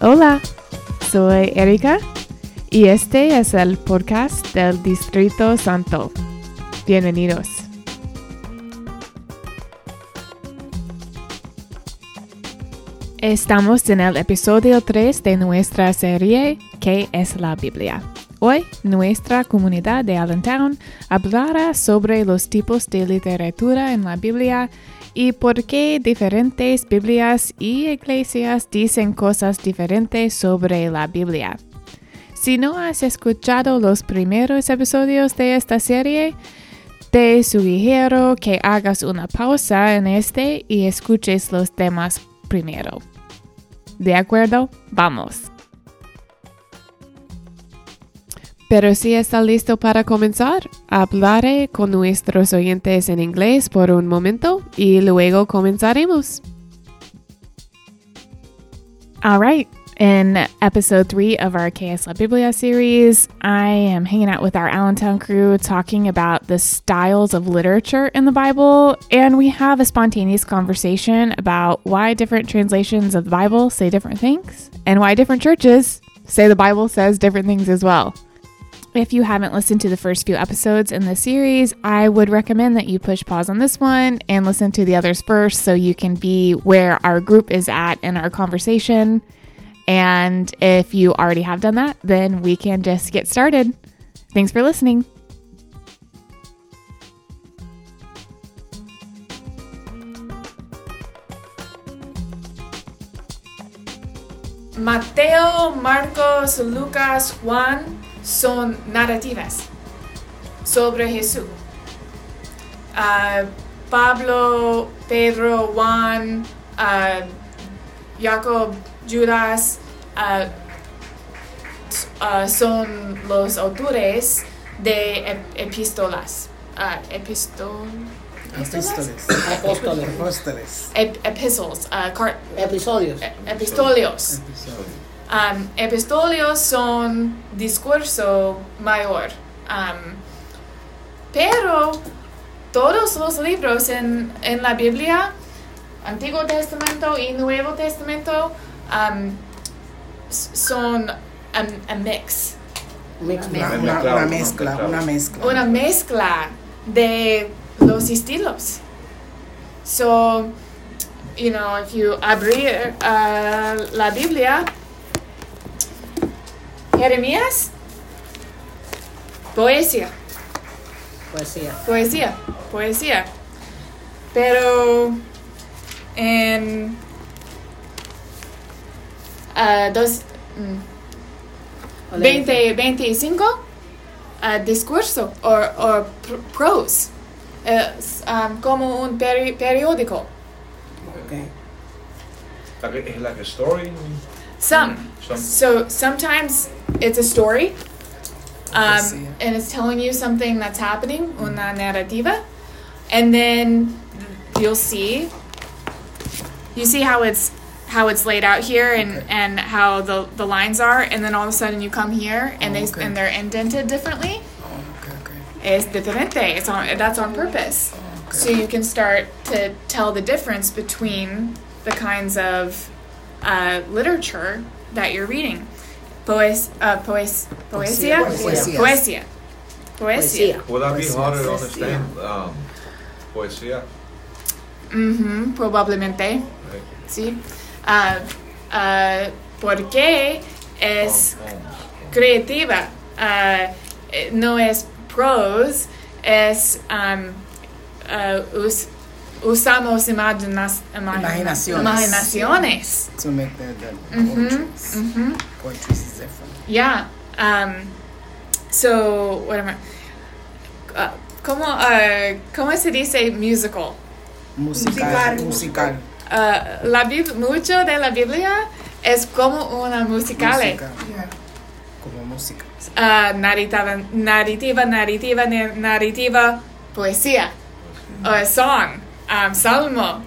Hola, soy Erika y este es el podcast del Distrito Santo. Bienvenidos. Estamos en el episodio 3 de nuestra serie ¿Qué es la Biblia? Hoy nuestra comunidad de Allentown hablará sobre los tipos de literatura en la Biblia y por qué diferentes Biblias y iglesias dicen cosas diferentes sobre la Biblia. Si no has escuchado los primeros episodios de esta serie, te sugiero que hagas una pausa en este y escuches los temas primero. ¿De acuerdo? Vamos. Pero si está listo para comenzar, hablaré con nuestros oyentes en inglés por un momento y luego comenzaremos. All right. In episode three of our Qué es La Biblia series, I am hanging out with our Allentown crew talking about the styles of literature in the Bible, and we have a spontaneous conversation about why different translations of the Bible say different things and why different churches say the Bible says different things as well. If you haven't listened to the first few episodes in the series, I would recommend that you push pause on this one and listen to the others first so you can be where our group is at in our conversation. And if you already have done that, then we can just get started. Thanks for listening. Mateo, Marcos, Lucas, Juan son narrativas sobre Jesús. Uh, Pablo, Pedro, Juan, uh, Jacob, Judas uh, uh, son los autores de ep- epístolas. Uh, epistol- Apóstoles. Apóstoles. Ep- epistles. Uh, Episodios. e- epistolios. Um, epistolios son discurso mayor. Um, pero todos los libros en, en la Biblia, Antiguo Testamento y Nuevo Testamento, um, son a, a mix. Mix- Mezcla. Una, una- una mezcla, una mezcla. Una mezcla de los estilos. So, you know, if you abrir uh, la Biblia, Jeremías, poesía, Poesía. poesía, poesía. Pero en uh, dos, mm, 20, 25 uh, discurso o, o pr- prose, es um, como un peri- periódico. Okay. Like a, like a story? Some. Some. So sometimes it's a story, um, and it's telling you something that's happening, una narrativa, and then you'll see. You see how it's how it's laid out here, and Okay. and how the the lines are, and then all of a sudden you come here, and they Okay. and they're indented differently. Oh, okay, okay. Es diferente. It's on. That's on purpose. okay. So you can start to tell the difference between the kinds of uh, literature that you're reading. Poes, uh, poes, poesía, Poesía. poesía, poesía. Poesía. Would that be Poesía. harder to Poesía. understand? Um, poesía. Mhm, probablemente, Right? sí. Uh, uh, porque es creativa. Uh, eh, no es prose, es um, uh, us- usamos imaginas, imagina- Imaginaciones. imaginaciones. To make the, the Mhm, poetries. mhm. Poetries is different. Yeah. Um, so, what am I? Uh, ¿cómo, uh, ¿Cómo se dice musical? Musical. Musical. Uh, la Bib- mucho de la Biblia es como una musicale. Música. Como música. Uh, narrativa, narrativa, narrativa, na- narrativa, poesía, or a song, um, salmo.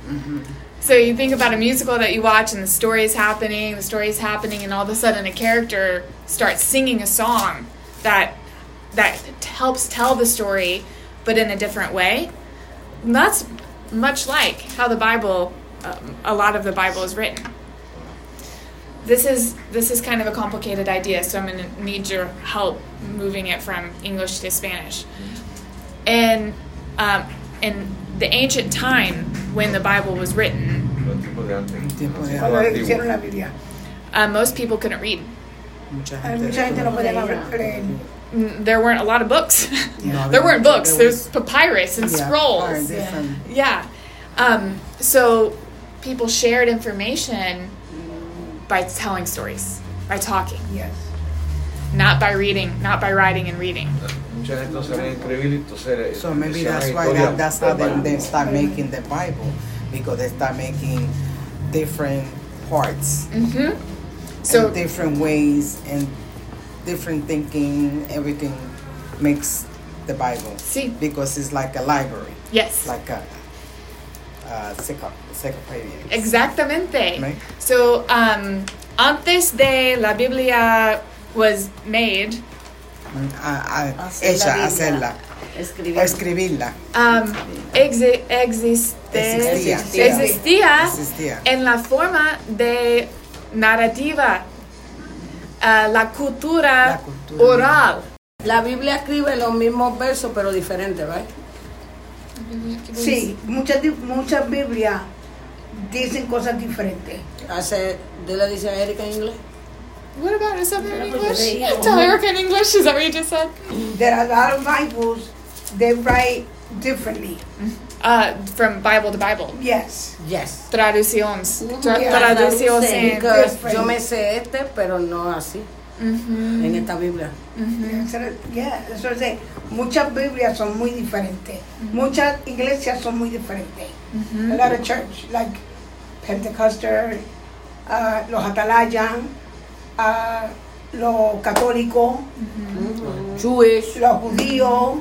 So you think about a musical that you watch and the story is happening, the story is happening, and all of a sudden a character starts singing a song that that helps tell the story, but in a different way. And that's much like how the Bible, um, a lot of the Bible is written. this is this is kind of a complicated idea, so I'm going to need your help moving it from English to Spanish. And um, in the ancient time when the Bible was written, Los tipos de antes. Tiempo de Los Cuando antiguos. hicieron la Biblia. uh, most people couldn't read. Mucha Hay gente, mucha gente no podía leer. Mm, There weren't a lot of books. No, there weren't there books. was- There's papyrus and scrolls. are. Yeah. Um, so people shared information by telling stories, by talking, Yes. Not by reading, not by writing and reading. Mucha gente no escribir, entonces So maybe that's why that, that's how they, they start making the Bible because they start making different parts Mm-hmm. So and different ways and different thinking. Everything makes the Bible see, because it's like a library, yes, like a, a encycl- encyclopedia. exactamente. Right? So um, antes de la Biblia was made, A, a, Hacer la hecha, Biblia. hacerla, Escribir. o escribirla. um, exi- existe, Existía. existía Existía. en la forma de narrativa, uh, la cultura, La cultura. oral. La Biblia escribe los mismos versos, pero diferentes, ¿right? Sí, muchas, di- muchas Biblias dicen cosas diferentes. Hace, ¿de le dice a Erika en inglés? What about is that in Yeah, English? they- Tell English. Is that what you just said? There are a lot of Bibles, they write differently. Uh, from Bible to Bible. Yes. Yes. Traducciones. Tra- Yeah, traducciones. Because yo me sé este, pero no así, Mhm. en esta Biblia. Eso es- Yeah, eso es de- muchas Biblias son muy diferentes. Muchas iglesias son muy diferentes. A lot of church, like Pentecostal, uh, los Atalaya, uh, los católicos, Jewish. los judíos.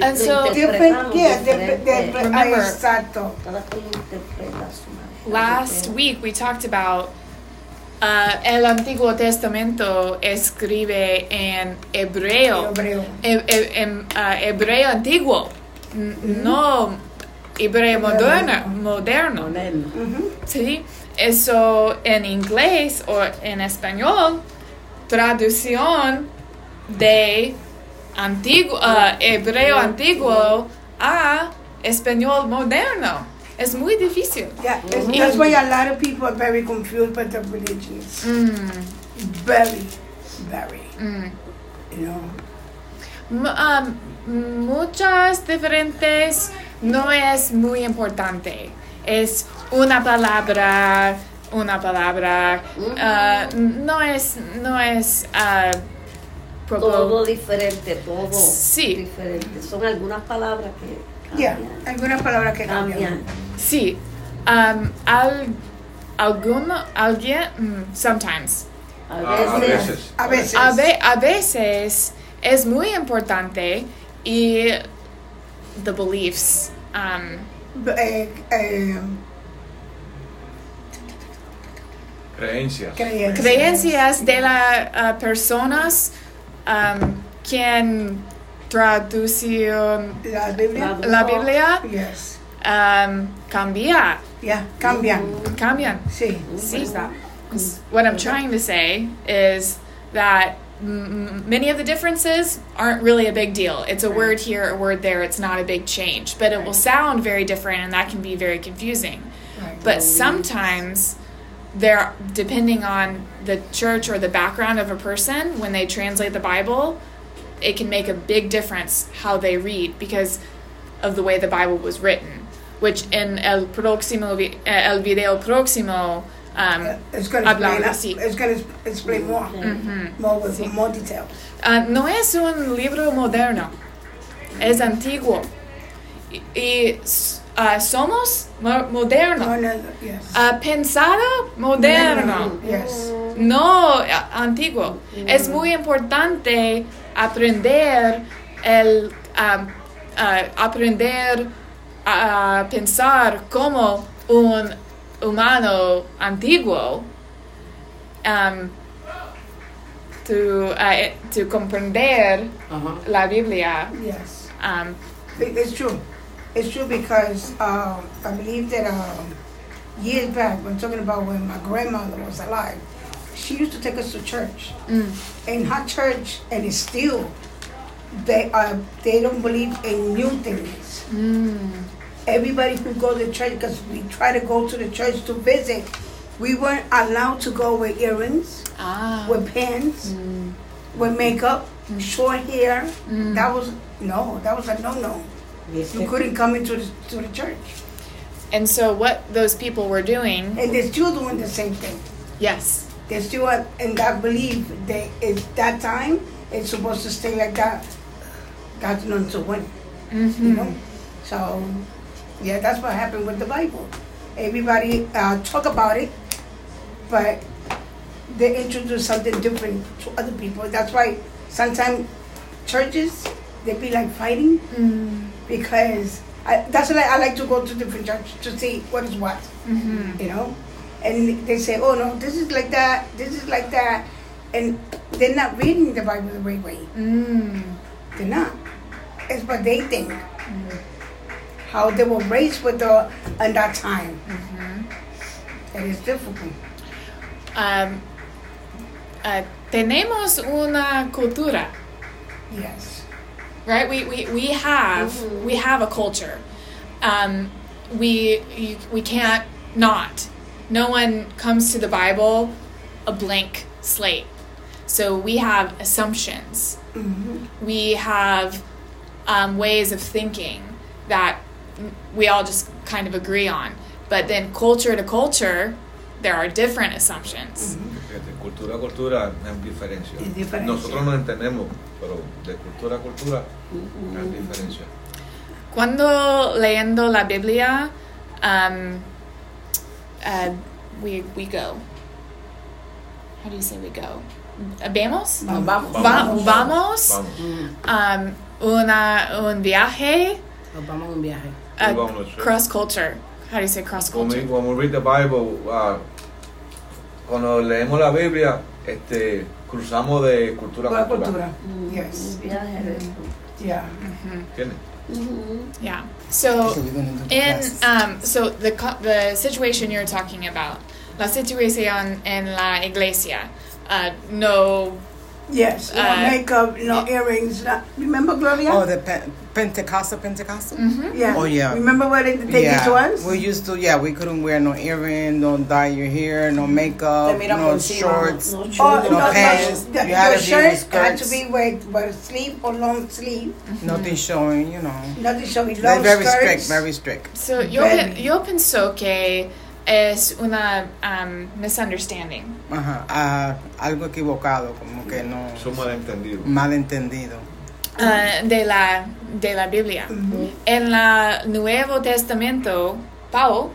And so- Different, yeah, different, different, Remember- exacto. Cada quien interpreta su manera. Last week we talked about uh, el Antiguo Testamento escribe en hebreo. Hebreo. He- he- en, uh, hebreo antiguo. N- No hebreo moderno. moderno. Moderno. Ujú. ¿sí? Eso en inglés o en español, traducción de antiguo, ah, hebreo antiguo a español moderno. Es muy difícil. Yeah, it's- that's why a lot of people are very confused with the religions. Mm, Very, very, mm. you know. Um, muchas diferentes no es muy importante. Es una palabra, una palabra. ah, no es, no es. poco- Todo diferente, todo Sí. diferente. Son algunas palabras que Yeah, cambian. algunas palabras que cambian. cambian. Sí. Um, al, alguno, alguien, mm, sometimes. A Ah, veces. A veces. A, ve- a veces es muy importante y the beliefs. Um, Eh, eh, Creencias. creencias. creencias de las personas um, quien traducción La Biblia. la Biblia Yes. um, cambia, Yeah, cambian. cambian. Sí. See, what I'm trying to say is that many of the differences aren't really a big deal. It's a word here, a word there. It's not a big change, but it will sound very different, and that can be very confusing. Right. But sometimes there, depending on the church or the background of a person, when they translate the Bible, it can make a big difference how they read because of the way the Bible was written. Which in el próximo, eh, el video próximo, um, It's going to explain, Hablando, sí. it's going to explain more, mhm. more with more details. Ah, no es un libro moderno, es antiguo. Y, y, ah, somos mo- No, moderno. no, yes. Ah, pensado moderno, Yes. no ah, antiguo. Es muy importante aprender el ah, aprender a pensar como un humano antiguo. um, to, uh, to comprender la Biblia. Yes. Um, It- It's true. It's true because um, I believe that um, years back, we're talking about when my grandmother was alive, she used to take us to church. In her church, and it's still, they are they don't believe in new things. Everybody who go to church, because we try to go to the church to visit, we weren't allowed to go with earrings, Ah. with pants, with makeup, short hair. That was no, that was a no no. You couldn't come into the to the church, And so what those people were doing, and they're still doing the same thing. yes. They still are in that belief that it's that time it's supposed to stay like that. God's not to win. You know? So yeah, that's what happened with the Bible. Everybody uh, talk about it, but they introduce something different to other people. That's why sometimes churches they be like fighting because I, that's why I like to go to different churches to see what is what. You know, and they say, "Oh no, this is like that. This is like that," and they're not reading the Bible the right way. They're not. It's what they think. How they were raised with the in that time. And it's difficult. Um, uh, tenemos una cultura, Yes. Right? We, we, we have we have a culture. Um, we you, we can't not. No one comes to the Bible a blank slate. So we have assumptions. We have um, ways of thinking that we all just kind of agree on. But then culture to culture, there are different assumptions. Fíjate, cultura a cultura hay diferencia. Es diferencia. Nosotros no entendemos, pero de cultura a cultura hay diferencia. Cuando leyendo la Biblia, um, uh, we, we go. How do you say we go? Vemos? Nos vamos. Va- vamos. Vamos. Um, una, un viaje Nos vamos a un viaje. uh, We go on a cross culture. How do you say cross When we, culture? when we read the Bible, uh, cuando leemos la Biblia, este, cruzamos de cultura a la cultura. cultura. Yes. Un viaje de Yeah. ¿Entiendes? Yeah. So in um, so the co- the situation you're talking about, la situación en la iglesia, uh, no Yes. No Uh, makeup, no earrings. No, remember Gloria? Oh, the Pen- Pentecostal, Pentecostal. Mm-hmm. yeah. Oh, yeah. Remember what they they did to us? we used to. Yeah, we couldn't wear no earring, don't dye your hair, no mm-hmm. makeup, Te miran no por encima. shorts. no Oh. No no, pants. the, You had your to be shirt with had to be with, with sleeve or long sleeve. Mm-hmm. Nothing showing, you know. Nothing showing They're very skirts. strict, very strict. So yo, Very. pe- yo pienso que es una um, misunderstanding. Ajá, ah, algo equivocado, como que no. Son malentendidos. Malentendido. uh, de la de la Biblia. En la Nuevo Testamento, Paul,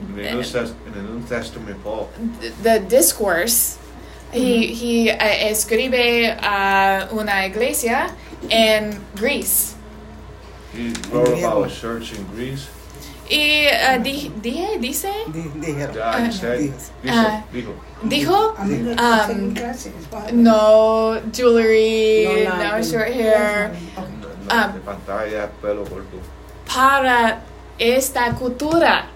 En el New Test- en el New Testament, Paul, th- the discourse, he he uh, escribe a una iglesia en Greece. he wrote about a church in Greece. Y uh, di- dije, dice, dijeron. Ah. dijo. dijo, Um, but- no jewelry, No no, short hair. No, no, Ah. de pantalla, pelo corto. Para esta cultura,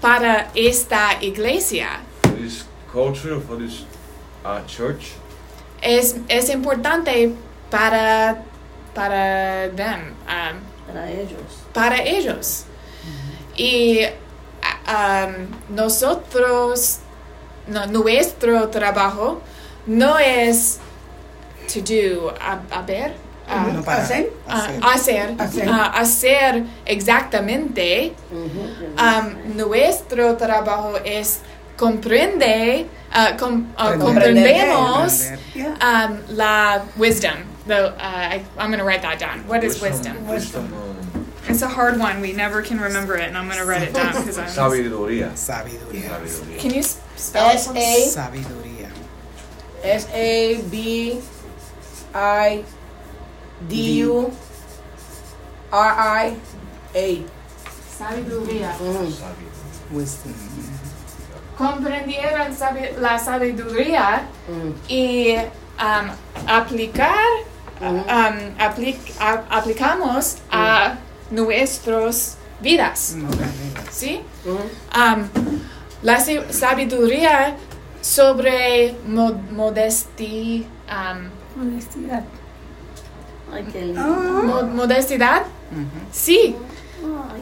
para esta iglesia, For this culture, for this uh, church, es, es importante para, para them, um, para ellos. para ellos. Y ah, um, nosotros, no, nuestro trabajo no es to do, a, a ver, ah, No para ah, hacer. hacer, Hacer. ah, hacer exactamente. Um, nuestro trabajo es comprender, ah, com- ah, Comprender. comprendemos um, la wisdom. The, uh, I, I'm going to write that down. What is wisdom? Wisdom. um, It's a hard one. We never can remember it, and I'm going to write it down because I'm. sabiduría. Sabiduría. Sabiduría. Can you spell it? S for me? A Sabiduría. S A B I D U R I A. Sabiduría. Sabiduría. Wisdom. Comprendieron sabi- la sabiduría y um, aplicar, um, aplic- a- aplicamos a nuestras vidas. ¿Sí? Um, la sabiduría sobre mo- modesti, um, Honestidad. Ay, qué lindo. Ah, mo- modestidad. Sí.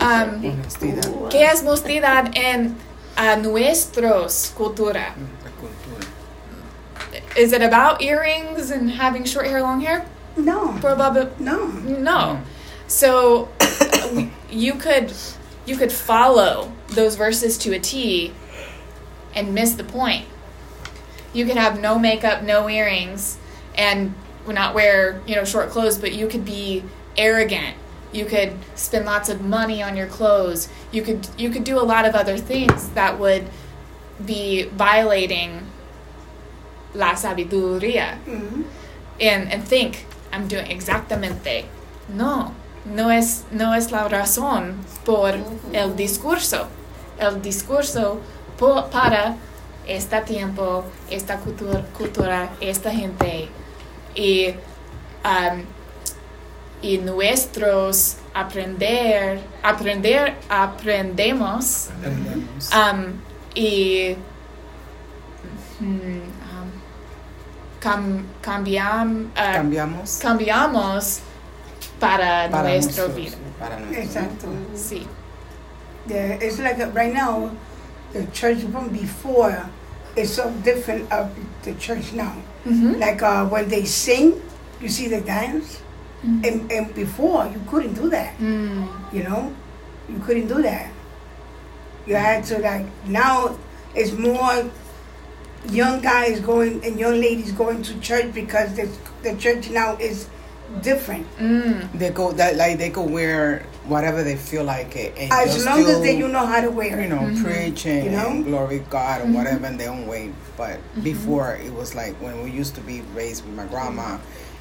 Ay, Um, qué ¿Qué es modestidad en uh, nuestros cultura? Cultura. Is it about earrings and having short hair, long hair? no, Probably no. no. So you could you could follow those verses to a T and miss the point. You could have no makeup, no earrings, and not wear you know short clothes, but you could be arrogant. You could spend lots of money on your clothes. You could you could do a lot of other things that would be violating la sabiduría Mhm. and, and think I'm doing exactamente. No, no es, no es la razón por el discurso. El discurso para este tiempo, esta cultura, cultura esta gente y, um, y nuestros aprender, aprender, aprendemos Aprendemos. um, y mm, um, cam, cambiam, uh, Cambiamos cambiamos para, para nuestra nosotros, vida. Para nuestra Exacto. Sí. The, it's like uh, right now, the church from before is so different of the church now. Ujú. Like uh, when they sing, you see the dance, Mm. and, and before you couldn't do that. Mm. You know, you couldn't do that. You had to like now it's more young guys going and young ladies going to church because the the church now is different. Mm. They go that like they could wear whatever they feel like it, and As long as they you know how to wear you know Mhm. preach and, You know? and glory God or Mhm. whatever in their own way. But before it was like when we used to be raised with my grandma,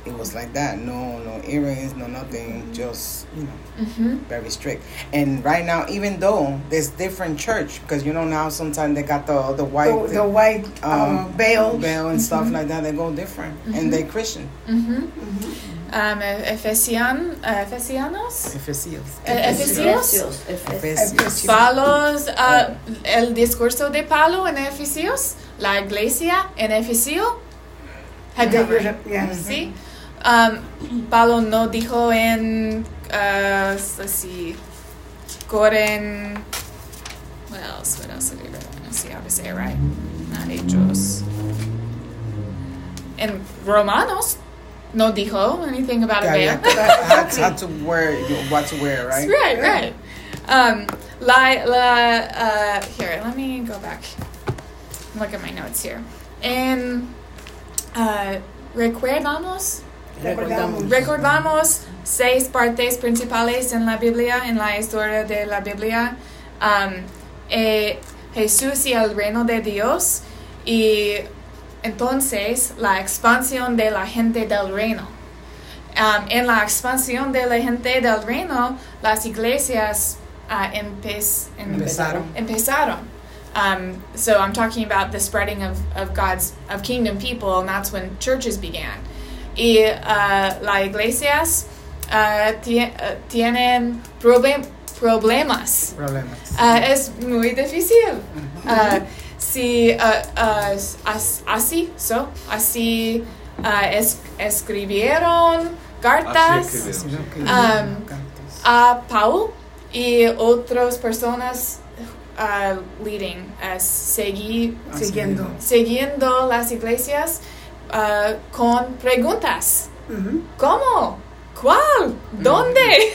it was like that. No, no earrings, no nothing. Just you know, Mhm. very strict. And right now, even though there's different church, because you know now sometimes they got the the white The, the white uh, um, veils. veil and stuff like that. They go different, and they Christian. Um, Efesian, Efesianos, Efesios. Eh, Efesios, Efesios, Efesios. Palos, uh, el discurso de Pablo en Efesios, la iglesia en Efesio. Sí. Um, Pablo no dijo en, uh, let's see, Coren, what else? What else did he write? Let's see how to say it right. Not Hechos. En Romanos, no dijo anything about Yeah, a yeah. veil. How, how to wear, what to wear, right? Right, right. Um, la, la, uh, here, let me go back. Look at my notes here. En, uh, recordamos, Recordamos. recordamos seis partes principales en la Biblia, en la historia de la Biblia. Um, eh, Jesús y el reino de Dios y entonces la expansión de la gente del reino. Um, en la expansión de la gente del reino, las iglesias uh, empez- em- Empezaron. empezaron. Um, so I'm talking about the spreading of, of God's of kingdom people, and that's when churches began. Y uh, las iglesias uh, tie- tienen problem- problemas. Problemas. Es muy difícil. Si uh, uh, as- así, so, así uh, es- escribieron cartas Así escribieron. Sí, Um, a Paul y otras personas uh, leading, uh, segui- Así siguiendo. siguiendo las iglesias uh, con preguntas. ¿Cómo? ¿Cuál? ¿Dónde?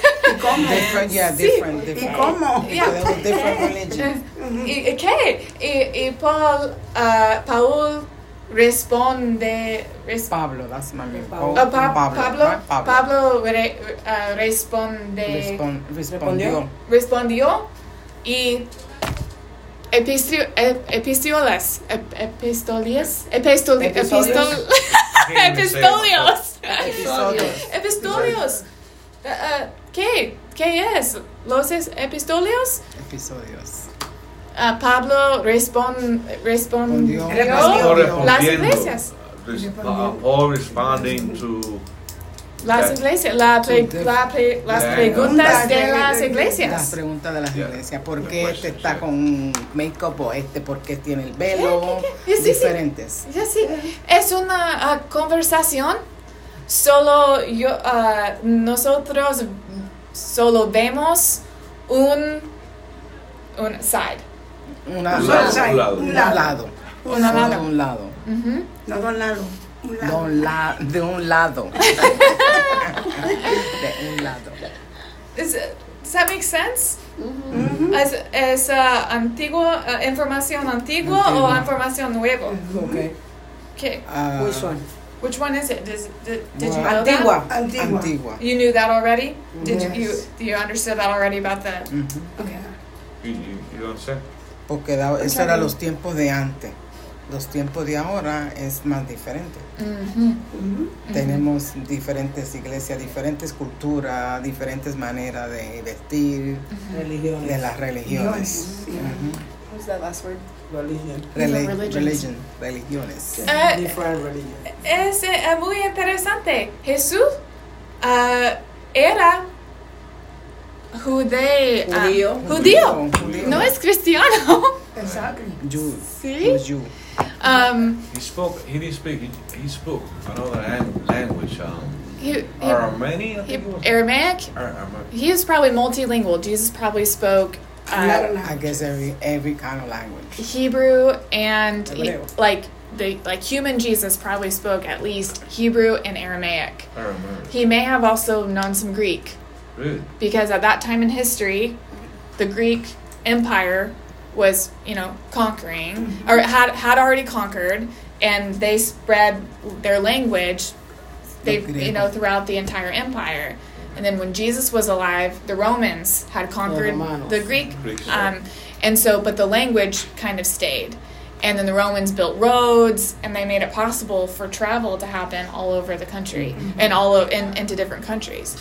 Different, yeah, Sí. different, ¿Y different. cómo? Were different religions. ¿Y, y qué? Y, y Paul, uh, Paul responde, res- Pablo, that's my name. Pablo. uh, Pa- Pablo, right? Pablo. Pablo re- uh, responde, Respon- respondió. respondió y epistio, ep- epistiolas, ep- epistolias, epistoli, Episodios. epistol, epistolios, Episodios. epistolios. Uh, uh, ¿Qué? ¿Qué es? Los es- epistolios? Episodios. Uh, Pablo respon, respondió Respondió. Paul Respondió. las iglesias. Res- uh, Paul responding to Las iglesias, la pre- la pre- las Yeah. preguntas de las Las iglesias. preguntas de las Yeah. iglesias. ¿Por qué este está con make-up o este porque tiene el velo? ¿Qué, qué, qué? Sí, sí. Diferentes. Ya sí, es una ah, conversación. Solo yo, ah, nosotros solo vemos un, un side. Una, Un un lado, un lado. un lado. lado. Un lado. Un lado. Ujú. No dos lados. Un De lado. un, la- de un lado. de un lado. Is it- does that make sense? Ujú. ¿Es, es ah, antigua, ah, información antigua o Antigua. información nueva? Okay. ¿Qué? Ah, Which one? Which one is it? Does, did, did you Well, know Antigua. that? Antigua. Antigua. You knew that already? Did you, you Yes. you understood that already about the? Ujú. Okay. You, you, you don't say? Porque da- eso era los tiempos de antes. Los tiempos de ahora es más diferente. Tenemos diferentes iglesias, diferentes culturas, diferentes maneras de vestir, de las religiones. What's that last word? Religion. Reli- religions. religion, religiones. Eh, Different religion. Es eh, muy interesante. Jesús ah, era jude- ah, Judío. judío. Judío. No es cristiano. Exactly. Jew. Sí. He. Um, He spoke, he didn't speak, he, he spoke another lang- language. Um, he, he, Armenian, I he, it was. Aramaic. Ar- Arma- He is probably multilingual. Jesus probably spoke uh, Not I guess every every kind of language. Hebrew and he- like the like human Jesus probably spoke at least Hebrew and Aramaic. Aramaic. He may have also known some Greek Really? because at that time in history, the Greek Empire was you know conquering or had had already conquered, and they spread their language, they you know throughout the entire empire. And then when Jesus was alive, the Romans had conquered Romanos. the Greek um, and so, but the language kind of stayed. And then the Romans built roads, and they made it possible for travel to happen all over the country and all of, in, into different countries.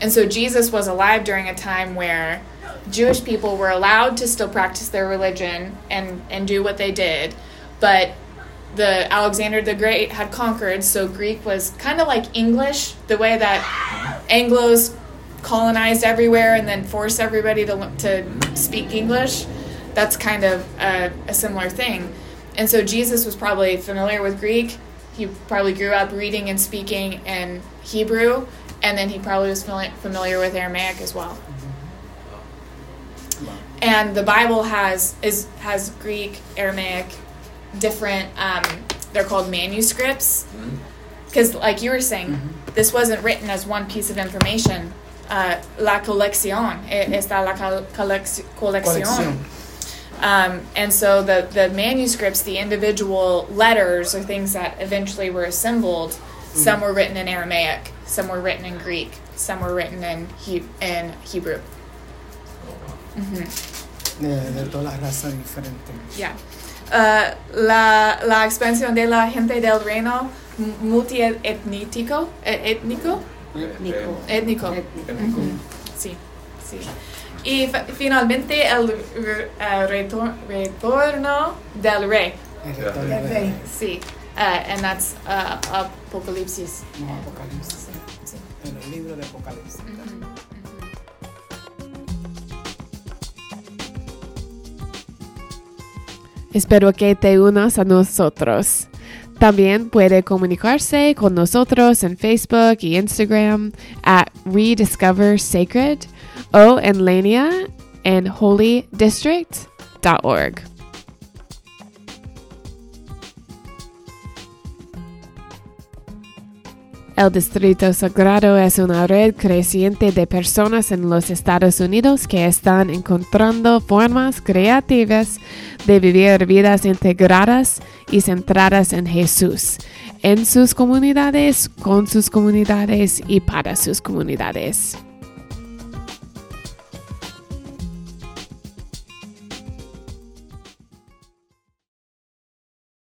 And so Jesus was alive during a time where Jewish people were allowed to still practice their religion and, and do what they did, but the Alexander the Great had conquered, so Greek was kind of like English, the way that Anglos colonized everywhere and then forced everybody to, to speak English. That's kind of a, a similar thing. And so Jesus was probably familiar with Greek. He probably grew up reading and speaking in Hebrew, and then he probably was familiar, with Aramaic as well. And the Bible has is has Greek, Aramaic, different. Um, they're called manuscripts because, like you were saying, this wasn't written as one piece of information. Uh, la colección está la colección. Colección. Um, and so the, the manuscripts, the individual letters or things that eventually were assembled, some were written in Aramaic, some were written in Greek, some were written in he- in Hebrew. De, de todas las razas diferentes. Yeah. Uh, la, la expansión de la gente del reino m- multietnítico, eh, étnico, Étnico. étnico. Sí, sí. Y fi- finalmente el re- eh, retor- retorno del rey. El Yeah. retorno El de- rey. Sí. Uh, and that's uh, Apocalipsis. No, Apocalipsis. Sí. En el libro de Apocalipsis. Espero que te unas a nosotros. También puede comunicarse con nosotros en Facebook y Instagram at Rediscover Sacred o en línea en holydistrict.org. El Distrito Sagrado es una red creciente de personas en los Estados Unidos que están encontrando formas creativas de vivir vidas integradas y centradas en Jesús, en sus comunidades, con sus comunidades y para sus comunidades.